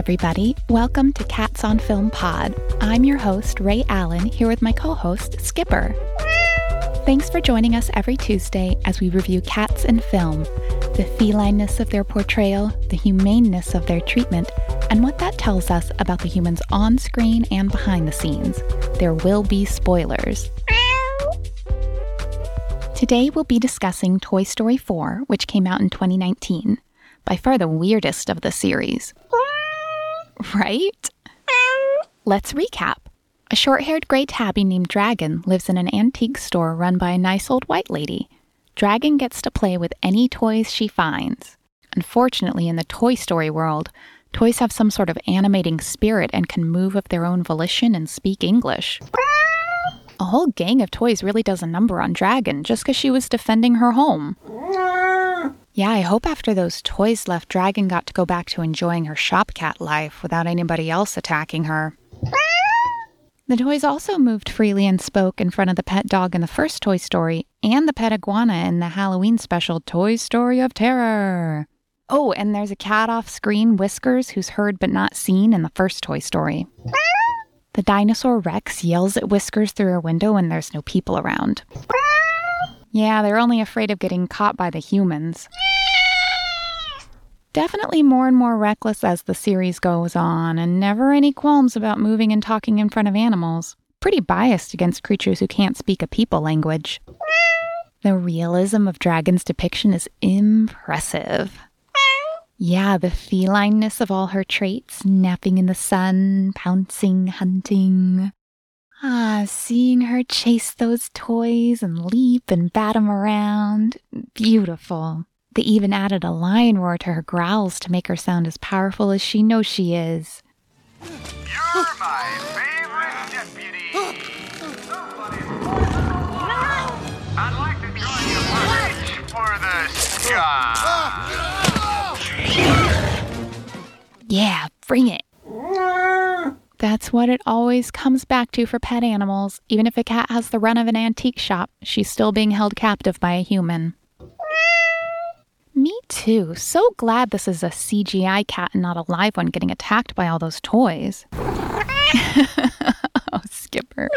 everybody. Welcome to Cats on Film Pod. I'm your host, Ray Allen, here with my co host, Skipper. Thanks for joining us every Tuesday as we review cats in film, the felineness of their portrayal, the humaneness of their treatment, and what that tells us about the humans on screen and behind the scenes. There will be spoilers. Today we'll be discussing Toy Story 4, which came out in 2019, by far the weirdest of the series. Right? Let's recap. A short haired gray tabby named Dragon lives in an antique store run by a nice old white lady. Dragon gets to play with any toys she finds. Unfortunately, in the Toy Story world, toys have some sort of animating spirit and can move of their own volition and speak English. A whole gang of toys really does a number on Dragon just because she was defending her home. Yeah, I hope after those toys left, Dragon got to go back to enjoying her shop cat life without anybody else attacking her. The toys also moved freely and spoke in front of the pet dog in the first Toy Story and the pet iguana in the Halloween special Toy Story of Terror. Oh, and there's a cat off screen, Whiskers, who's heard but not seen in the first Toy Story. The dinosaur Rex yells at Whiskers through a window when there's no people around. Yeah, they're only afraid of getting caught by the humans. Definitely more and more reckless as the series goes on, and never any qualms about moving and talking in front of animals. Pretty biased against creatures who can't speak a people language. The realism of Dragon's depiction is impressive. Yeah, the felineness of all her traits napping in the sun, pouncing, hunting. Ah, seeing her chase those toys and leap and bat 'em around. Beautiful. They even added a lion roar to her growls to make her sound as powerful as she knows she is. You're my favorite deputy. I'd like to join you for reach for the sky. Yeah, bring it. That's what it always comes back to for pet animals. Even if a cat has the run of an antique shop, she's still being held captive by a human. Too. So glad this is a CGI cat and not a live one getting attacked by all those toys. oh, Skipper.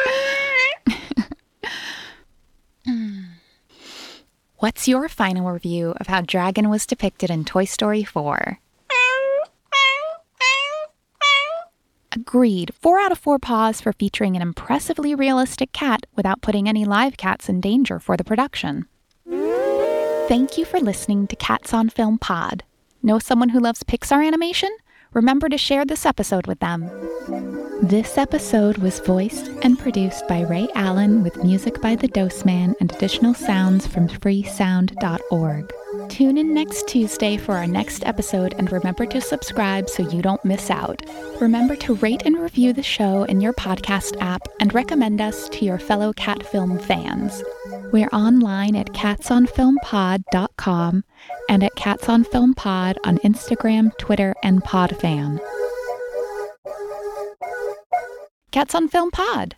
What's your final review of how Dragon was depicted in Toy Story 4? Agreed. Four out of four paws for featuring an impressively realistic cat without putting any live cats in danger for the production. Thank you for listening to Cats on Film Pod. Know someone who loves Pixar animation? Remember to share this episode with them. This episode was voiced and produced by Ray Allen with music by The Dose Man and additional sounds from freesound.org. Tune in next Tuesday for our next episode and remember to subscribe so you don't miss out. Remember to rate and review the show in your podcast app and recommend us to your fellow cat film fans. We're online at catsonfilmpod.com and at Cats on Film Pod on Instagram, Twitter, and Podfan. Cats on Film Pod.